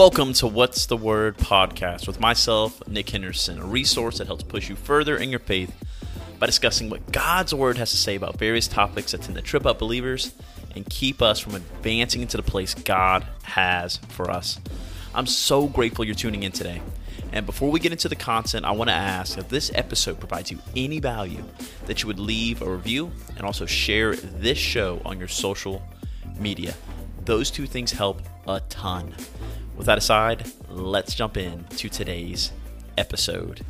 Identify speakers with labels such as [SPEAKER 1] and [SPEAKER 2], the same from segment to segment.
[SPEAKER 1] Welcome to What's the Word podcast with myself, Nick Henderson, a resource that helps push you further in your faith by discussing what God's Word has to say about various topics that tend to trip up believers and keep us from advancing into the place God has for us. I'm so grateful you're tuning in today. And before we get into the content, I want to ask if this episode provides you any value that you would leave a review and also share this show on your social media. Those two things help a ton. With that aside, let's jump in to today's episode.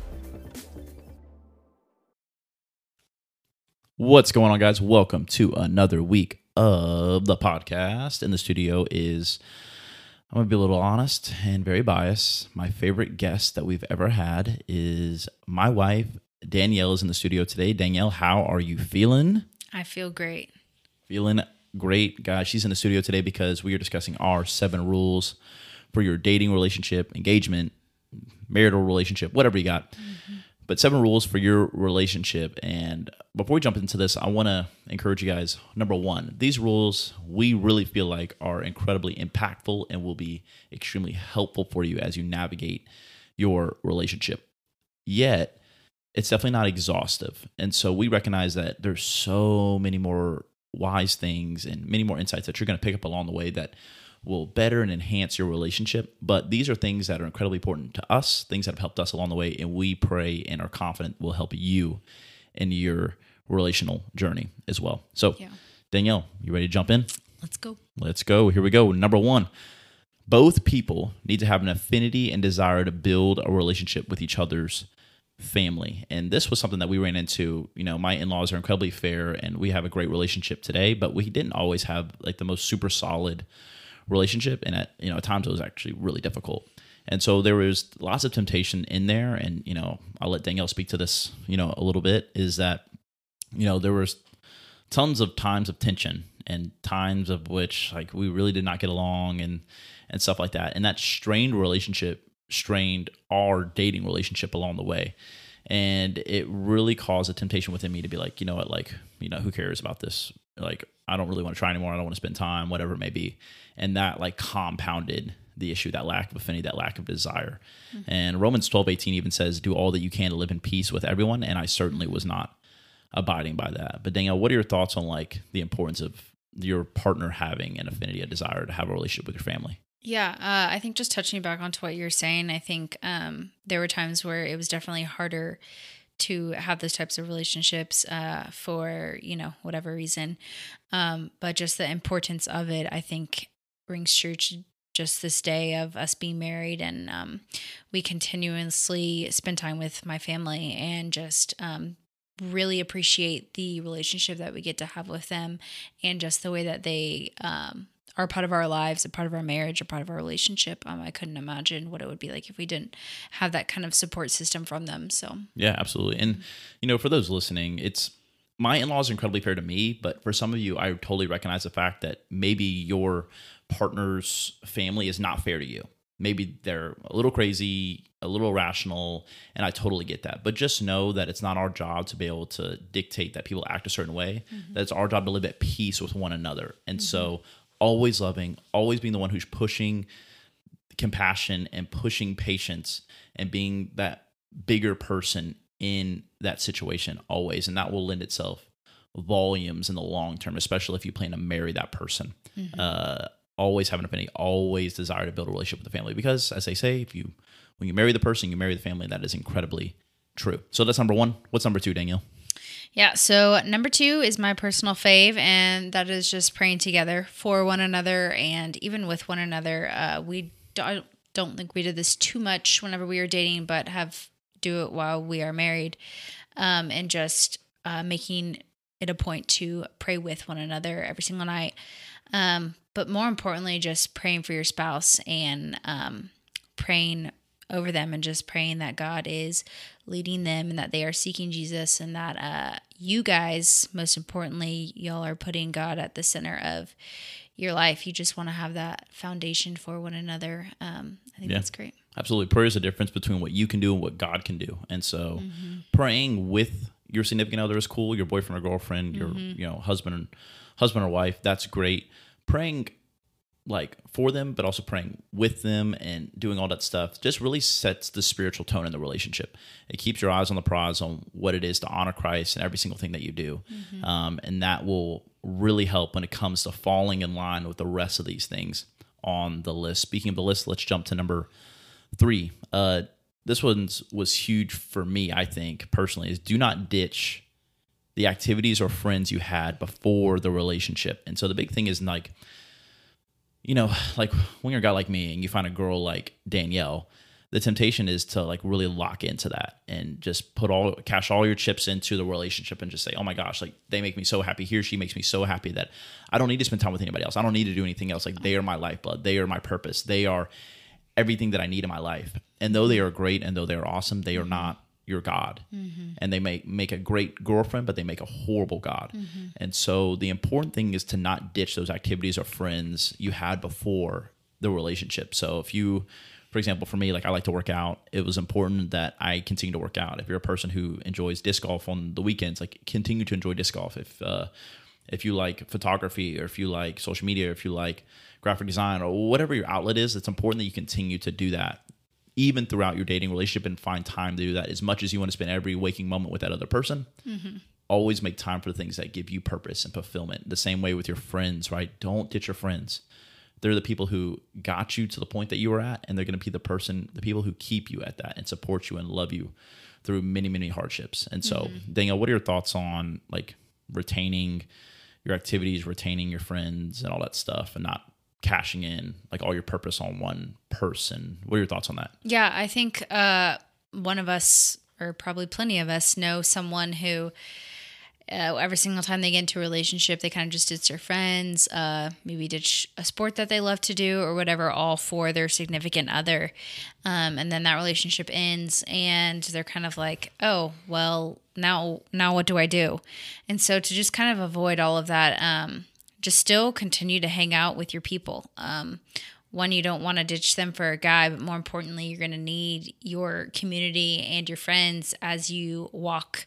[SPEAKER 1] What's going on, guys? Welcome to another week of the podcast. In the studio is, I'm going to be a little honest and very biased. My favorite guest that we've ever had is my wife, Danielle, is in the studio today. Danielle, how are you feeling?
[SPEAKER 2] I feel great.
[SPEAKER 1] Feeling great, guys. She's in the studio today because we are discussing our seven rules for your dating relationship, engagement, marital relationship, whatever you got. Mm-hmm. But seven rules for your relationship. And before we jump into this, I want to encourage you guys. Number one, these rules we really feel like are incredibly impactful and will be extremely helpful for you as you navigate your relationship. Yet, it's definitely not exhaustive. And so we recognize that there's so many more wise things and many more insights that you're going to pick up along the way that will better and enhance your relationship. But these are things that are incredibly important to us, things that have helped us along the way, and we pray and are confident will help you in your relational journey as well. So, yeah. Danielle, you ready to jump in?
[SPEAKER 2] Let's go.
[SPEAKER 1] Let's go. Here we go. Number one. Both people need to have an affinity and desire to build a relationship with each other's family. And this was something that we ran into. You know, my in laws are incredibly fair and we have a great relationship today, but we didn't always have like the most super solid relationship. And at, you know, at times it was actually really difficult. And so there was lots of temptation in there. And, you know, I'll let Danielle speak to this, you know, a little bit is that, you know, there was tons of times of tension and times of which like we really did not get along and, and stuff like that. And that strained relationship strained our dating relationship along the way and it really caused a temptation within me to be like you know what like you know who cares about this like i don't really want to try anymore. I don't want to spend time whatever it may be. And that like compounded the issue that lack of affinity that lack of desire. Mm-hmm. and romans 12 18 even says do all that you can to live in peace with everyone and i certainly was not abiding by that. But danielle what are your thoughts on like the importance of your partner having an affinity a desire to have a relationship with your family?
[SPEAKER 2] Yeah, uh, I think just touching back onto what you're saying, I think um, there were times where it was definitely harder to have those types of relationships uh, for you know whatever reason, um, but just the importance of it, I think, rings true to just this day of us being married and um, we continuously spend time with my family and just um, really appreciate the relationship that we get to have with them and just the way that they um, are part of our lives, a part of our marriage, a part of our relationship. Um, I couldn't imagine what it would be like if we didn't have that kind of support system from them. So
[SPEAKER 1] yeah, absolutely. And you know, for those listening, it's my in-laws are incredibly fair to me, but for some of you, I totally recognize the fact that maybe your partner's family is not fair to you. Maybe they're a little crazy, a little irrational, and I totally get that. But just know that it's not our job to be able to dictate that people act a certain way. Mm-hmm. That it's our job to live at peace with one another. And mm-hmm. so always loving, always being the one who's pushing compassion and pushing patience and being that bigger person in that situation always. And that will lend itself volumes in the long term, especially if you plan to marry that person. Mm-hmm. Uh, always have an affinity, always desire to build a relationship with the family. Because as they say, if you when you marry the person, you marry the family. That is incredibly true. So that's number one. What's number two, Danielle?
[SPEAKER 2] Yeah, so number two is my personal fave, and that is just praying together for one another and even with one another. Uh, we don't, don't think we did this too much whenever we were dating, but have do it while we are married, um, and just uh, making it a point to pray with one another every single night. Um, but more importantly, just praying for your spouse and um, praying over them and just praying that God is leading them and that they are seeking Jesus and that uh, you guys, most importantly, y'all are putting God at the center of your life. You just want to have that foundation for one another. Um, I think yeah. that's great.
[SPEAKER 1] Absolutely. Prayer is a difference between what you can do and what God can do. And so mm-hmm. praying with your significant other is cool, your boyfriend or girlfriend, your mm-hmm. you know, husband husband or wife, that's great. Praying like for them, but also praying with them and doing all that stuff just really sets the spiritual tone in the relationship. It keeps your eyes on the prize on what it is to honor Christ in every single thing that you do. Mm-hmm. Um, and that will really help when it comes to falling in line with the rest of these things on the list. Speaking of the list, let's jump to number three. Uh, this one was huge for me, I think, personally, is do not ditch the activities or friends you had before the relationship. And so the big thing is like, you know, like when you're a guy like me and you find a girl like Danielle, the temptation is to like really lock into that and just put all cash all your chips into the relationship and just say, oh my gosh, like they make me so happy. He or she makes me so happy that I don't need to spend time with anybody else. I don't need to do anything else. Like they are my lifeblood. They are my purpose. They are everything that I need in my life. And though they are great and though they are awesome, they are mm-hmm. not your God. Mm-hmm. And they make make a great girlfriend, but they make a horrible God. Mm-hmm. And so the important thing is to not ditch those activities or friends you had before the relationship. So if you for example, for me, like I like to work out. It was important that I continue to work out. If you're a person who enjoys disc golf on the weekends, like continue to enjoy disc golf. If uh, if you like photography or if you like social media, or if you like graphic design or whatever your outlet is, it's important that you continue to do that even throughout your dating relationship and find time to do that as much as you want to spend every waking moment with that other person. Mm-hmm. Always make time for the things that give you purpose and fulfillment. The same way with your friends, right? Don't ditch your friends. They're the people who got you to the point that you were at, and they're going to be the person, the people who keep you at that and support you and love you through many, many hardships. And so, mm-hmm. Danielle, what are your thoughts on like retaining your activities, retaining your friends, and all that stuff, and not cashing in like all your purpose on one person. What are your thoughts on that?
[SPEAKER 2] Yeah, I think uh, one of us, or probably plenty of us, know someone who. Uh, every single time they get into a relationship, they kind of just ditch their friends, uh, maybe ditch a sport that they love to do or whatever, all for their significant other. Um, and then that relationship ends, and they're kind of like, "Oh, well, now, now what do I do?" And so to just kind of avoid all of that, um, just still continue to hang out with your people. Um, one, you don't want to ditch them for a guy, but more importantly, you're going to need your community and your friends as you walk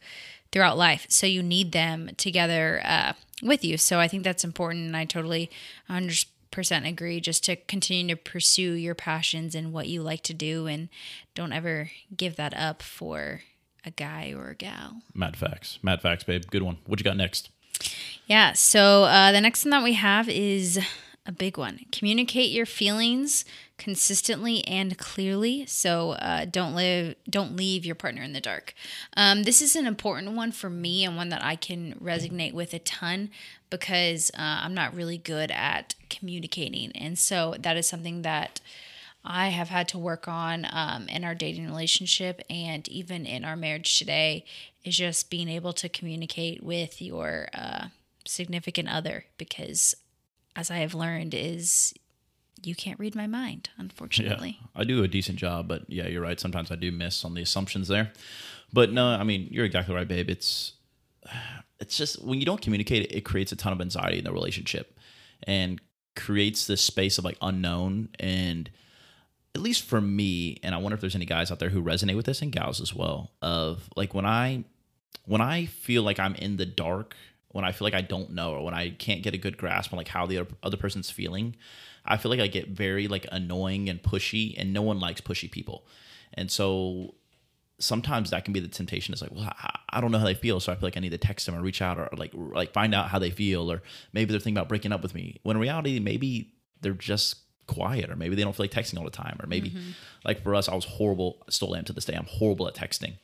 [SPEAKER 2] throughout life. So you need them together uh, with you. So I think that's important. And I totally 100% agree just to continue to pursue your passions and what you like to do. And don't ever give that up for a guy or a gal.
[SPEAKER 1] Mad facts. Mad facts, babe. Good one. What you got next?
[SPEAKER 2] Yeah. So uh, the next one that we have is a big one. Communicate your feelings consistently and clearly. So uh, don't live, don't leave your partner in the dark. Um, this is an important one for me and one that I can resonate with a ton because uh, I'm not really good at communicating, and so that is something that. I have had to work on um, in our dating relationship and even in our marriage today is just being able to communicate with your uh, significant other because as I have learned is you can't read my mind, unfortunately.
[SPEAKER 1] Yeah, I do a decent job, but yeah, you're right. Sometimes I do miss on the assumptions there. But no, I mean, you're exactly right, babe. It's it's just when you don't communicate, it creates a ton of anxiety in the relationship and creates this space of like unknown and at least for me, and I wonder if there's any guys out there who resonate with this and gals as well, of like when I when I feel like I'm in the dark when I feel like I don't know or when I can't get a good grasp on like how the other person's feeling, I feel like I get very like annoying and pushy, and no one likes pushy people. And so sometimes that can be the temptation. Is like, well, I don't know how they feel, so I feel like I need to text them or reach out or like like find out how they feel, or maybe they're thinking about breaking up with me. When in reality, maybe they're just quiet, or maybe they don't feel like texting all the time, or maybe mm-hmm. like for us, I was horrible. Still am to this day. I'm horrible at texting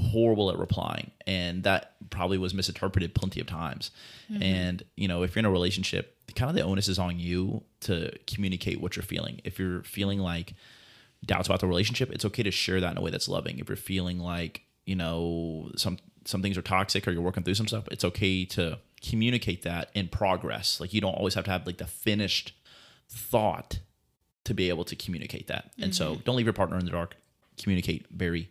[SPEAKER 1] horrible at replying and that probably was misinterpreted plenty of times mm-hmm. and you know if you're in a relationship kind of the onus is on you to communicate what you're feeling if you're feeling like doubts about the relationship it's okay to share that in a way that's loving if you're feeling like you know some some things are toxic or you're working through some stuff it's okay to communicate that in progress like you don't always have to have like the finished thought to be able to communicate that and mm-hmm. so don't leave your partner in the dark communicate very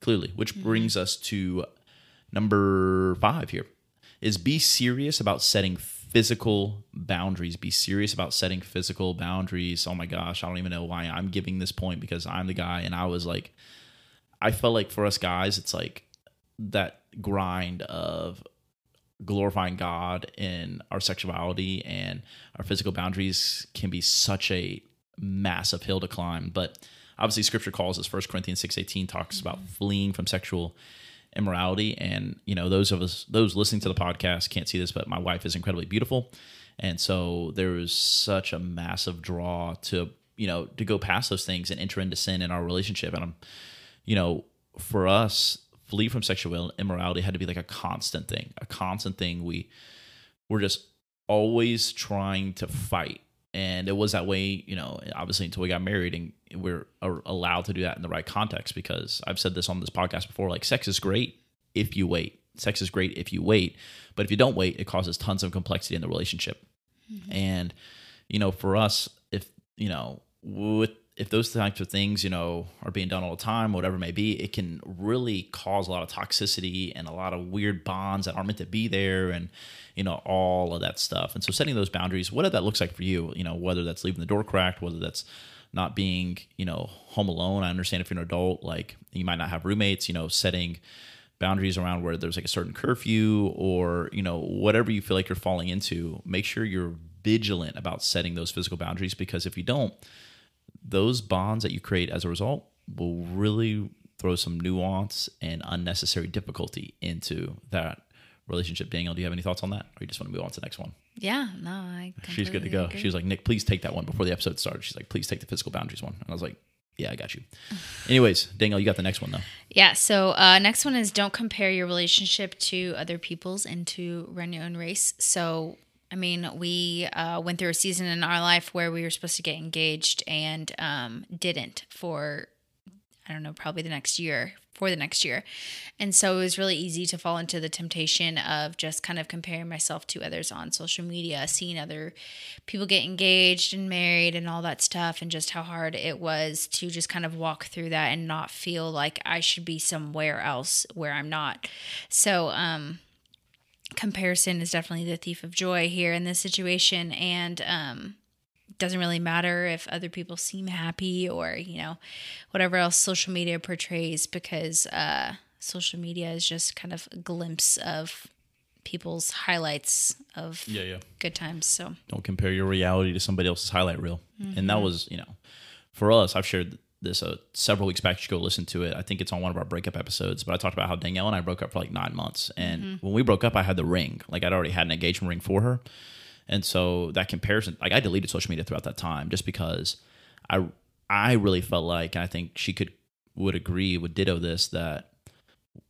[SPEAKER 1] clearly, which mm-hmm. brings us to number five here is be serious about setting physical boundaries. Be serious about setting physical boundaries. Oh my gosh, I don't even know why I'm giving this point because I'm the guy and I was like, I felt like for us guys, it's like that grind of glorifying God in our sexuality and our physical boundaries can be such a massive hill to climb. But obviously, Scripture calls us. First Corinthians six eighteen talks about mm-hmm. fleeing from sexual immorality. And you know, those of us those listening to the podcast can't see this, but my wife is incredibly beautiful, and so there is such a massive draw to you know to go past those things and enter into sin in our relationship. And I'm, you know, for us, flee from sexual immorality had to be like a constant thing, a constant thing. We we're just always trying to fight. And it was that way you know obviously until we got married and we're allowed to do that in the right context. Because i've said this on this podcast before like sex is great if you wait. Sex is great if you wait. But if you don't wait it causes tons of complexity in the relationship. Mm-hmm. and you know for us if you know with if those types of things, you know, are being done all the time, whatever it may be, it can really cause a lot of toxicity and a lot of weird bonds that aren't meant to be there and, you know, all of that stuff. And so setting those boundaries, whatever that looks like for you, you know, whether that's leaving the door cracked, whether that's not being, you know, home alone. I understand if you're an adult, like you might not have roommates, you know, setting boundaries around where there's like a certain curfew or, you know, whatever you feel like you're falling into, make sure you're vigilant about setting those physical boundaries because if you don't, those bonds that you create as a result will really throw some nuance and unnecessary difficulty into that relationship. Danielle, do you have any thoughts on that, or you just want to move on to the next one?
[SPEAKER 2] Yeah, no, I.
[SPEAKER 1] She's good to go.
[SPEAKER 2] Agree.
[SPEAKER 1] She was like, Nick, please take that one before the episode started. She's like, please take the physical boundaries one, and I was like, yeah, I got you. Anyways, Danielle, you got the next one though.
[SPEAKER 2] Yeah. So uh, next one is don't compare your relationship to other people's and to run your own race. So I mean, we uh, went through a season in our life where we were supposed to get engaged and um, didn't for, I don't know, probably the next year, for the next year. And so it was really easy to fall into the temptation of just kind of comparing myself to others on social media, seeing other people get engaged and married and all that stuff, and just how hard it was to just kind of walk through that and not feel like I should be somewhere else where I'm not. So, um, comparison is definitely the thief of joy here in this situation and um doesn't really matter if other people seem happy or you know whatever else social media portrays because uh social media is just kind of a glimpse of people's highlights of
[SPEAKER 1] yeah, yeah.
[SPEAKER 2] good times so
[SPEAKER 1] don't compare your reality to somebody else's highlight reel mm-hmm. and that was you know for us i've shared this uh, several weeks back. You should go listen to it. I think it's on one of our breakup episodes. But I talked about how Danielle and I broke up for like nine months. And mm-hmm. when we broke up, I had the ring. Like I'd already had an engagement ring for her. And so that comparison, like I deleted social media throughout that time just because I I really felt like, and I think she could would agree would ditto this that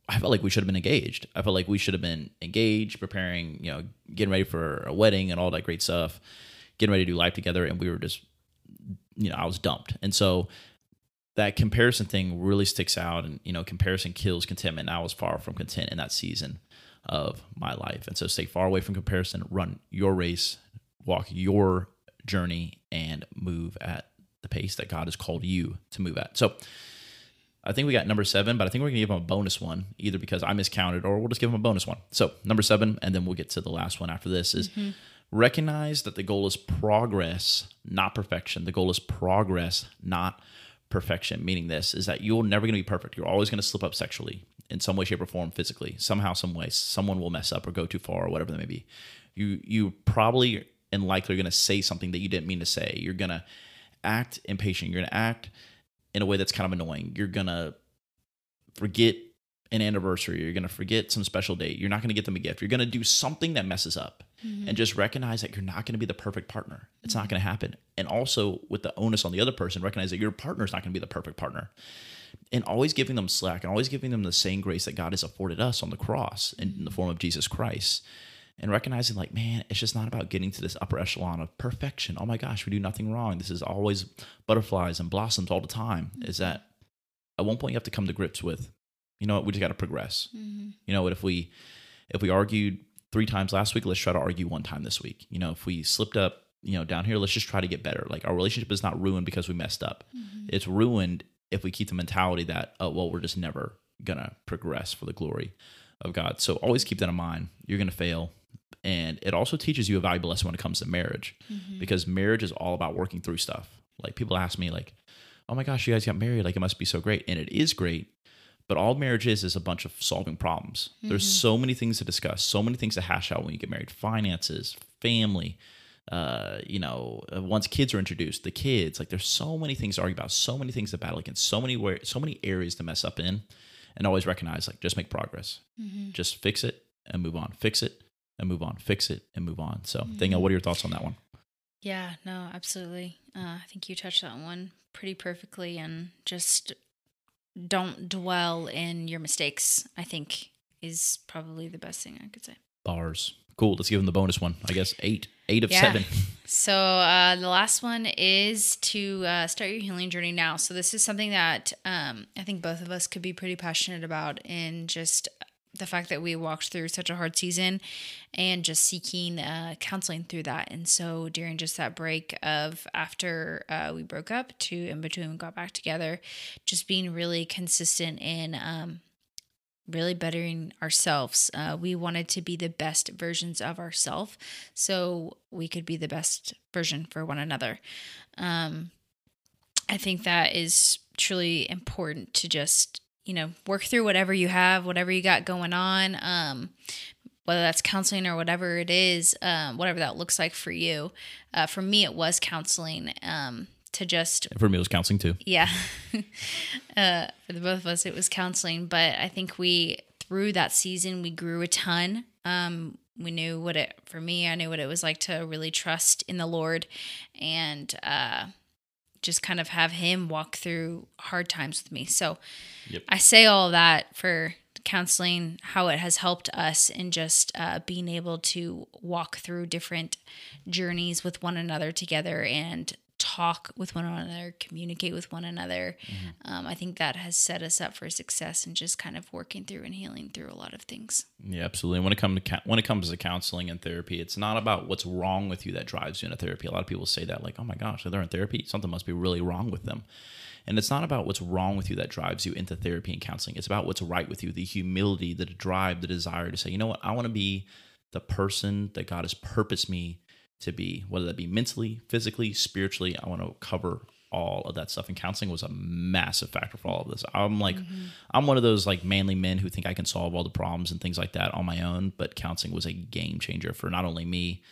[SPEAKER 1] I felt like we should have been engaged. I felt like we should have been engaged, preparing, you know, getting ready for a wedding and all that great stuff, getting ready to do life together, and we were just, you know, I was dumped. And so that comparison thing really sticks out and you know comparison kills contentment. I was far from content in that season of my life. And so stay far away from comparison. Run your race walk your journey and move at the pace that god has called you to move at. So i think we got number seven but i think we're going to give him a bonus one either because i miscounted or we'll just give him a bonus one. So number seven and then we'll get to the last one after this is mm-hmm. recognize that the goal is progress not perfection. The goal is progress not perfection, meaning this is that you're never going to be perfect. You're always going to slip up sexually in some way, shape, or form, physically. Somehow, some way, someone will mess up or go too far or whatever that may be. You you probably and likely are going to say something that you didn't mean to say. You're going to act impatient. You're going to act in a way that's kind of annoying. You're going to forget an anniversary. You're going to forget some special date. You're not going to get them a gift. You're going to do something that messes up mm-hmm. and just recognize that you're not going to be the perfect partner. It's mm-hmm. not going to happen. And also with the onus on the other person, recognize that your partner is not going to be the perfect partner. And always giving them slack and always giving them the same grace that God has afforded us on the cross in, in the form of Jesus Christ. And recognizing, like, man, it's just not about getting to this upper echelon of perfection. Oh my gosh, we do nothing wrong. This is always butterflies and blossoms all the time. Mm-hmm. Is that at one point you have to come to grips with, you know what, we just got to progress. Mm-hmm. You know what, if we if we argued three times last week, let's try to argue one time this week. You know, if we slipped up, you know, down here, let's just try to get better. Like our relationship is not ruined because we messed up. Mm-hmm. It's ruined if we keep the mentality that, oh, well, we're just never gonna progress for the glory of God. So always keep that in mind. You're gonna fail. And it also teaches you a valuable lesson when it comes to marriage. Mm-hmm. Because marriage is all about working through stuff. Like people ask me, like, oh my gosh, you guys got married, like it must be so great. And it is great But all marriage is is a bunch of solving problems. There's so many things to discuss, so many things to hash out when you get married: finances, family. Uh, you know, uh, once kids are introduced, the kids. Like, there's so many things to argue about, so many things to battle against, so many where, so many areas to mess up in, and always recognize like just make progress, just fix it and move on, fix it and move on, fix it and move on. So, Danielle, what are your thoughts on that one?
[SPEAKER 2] Yeah, no, absolutely. Uh, I think you touched that one pretty perfectly, and just don't dwell in your mistakes. I think is probably the best thing I could say.
[SPEAKER 1] Bars. Cool. Let's give them the bonus one. I guess eight, eight of
[SPEAKER 2] Yeah.
[SPEAKER 1] seven.
[SPEAKER 2] So uh, the last one is to uh, start your healing journey now. So this is something that um, I think both of us could be pretty passionate about, in just the fact that we walked through such a hard season, and just seeking uh, counseling through that. And so during just that break of after uh, we broke up to in between we got back together, just being really consistent in. Um, really bettering ourselves. Uh, we wanted to be the best versions of ourselves so we could be the best version for one another. Um, I think that is truly important to just, you know, work through whatever you have, whatever you got going on, um, whether that's counseling or whatever it is, um, whatever that looks like for you. Uh, for me, it was counseling um, to just
[SPEAKER 1] For me, it was counseling too.
[SPEAKER 2] yeah. uh, for the both of us, it was counseling, but I think we through that season we grew a ton. Um, we knew what it for me. I knew what it was like to really trust in the Lord, and uh, just kind of have Him walk through hard times with me. So
[SPEAKER 1] Yep.
[SPEAKER 2] I say all that for counseling, how it has helped us in just uh, being able to walk through different journeys with one another together and talk with one another, communicate with one another. Um, I think that has set us up for success and just kind of working through and healing through a lot of things.
[SPEAKER 1] Yeah, absolutely. When it comes to when it comes to counseling and therapy, it's not about what's wrong with you that drives you into therapy. A lot of people say that, like, "Oh my gosh, they're in therapy. Something must be really wrong with them." And it's not about what's wrong with you that drives you into therapy and counseling. It's about what's right with you, the humility, the drive, the desire to say, "You know what? I want to be the person that God has purposed me to be, whether that be mentally, physically, spiritually. I want to cover all of that stuff. And counseling was a massive factor for all of this. I'm like, mm-hmm. I'm one of those like manly men who think I can solve all the problems and things like that on my own. But counseling was a game changer for not only me,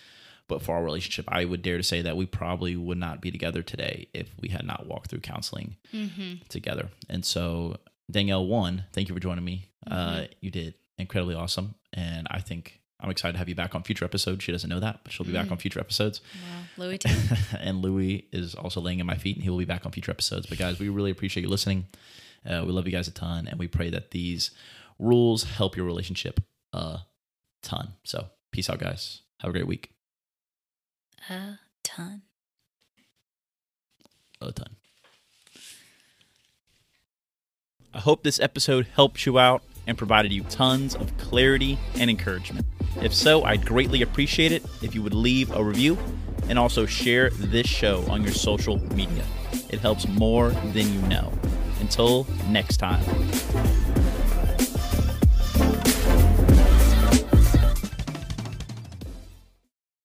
[SPEAKER 1] but for our relationship. I would dare to say that we probably would not be together today if we had not walked through counseling mm-hmm. together. And so, Danielle, one, thank you for joining me. Mm-hmm. Uh, you did incredibly awesome. And I think I'm excited to have you back on future episodes. She doesn't know that, but she'll be back on future episodes.
[SPEAKER 2] Wow, Louis too.
[SPEAKER 1] and Louis is also laying at my feet, and he will be back on future episodes. But guys, we really appreciate you listening. Uh, we love you guys a ton, and we pray that these rules help your relationship a ton. So, peace out, guys. Have a great week.
[SPEAKER 2] a ton.
[SPEAKER 1] A ton. I hope this episode helped you out and provided you tons of clarity and encouragement. If so, I'd greatly appreciate it if you would leave a review and also share this show on your social media. It helps more than you know. Until next time.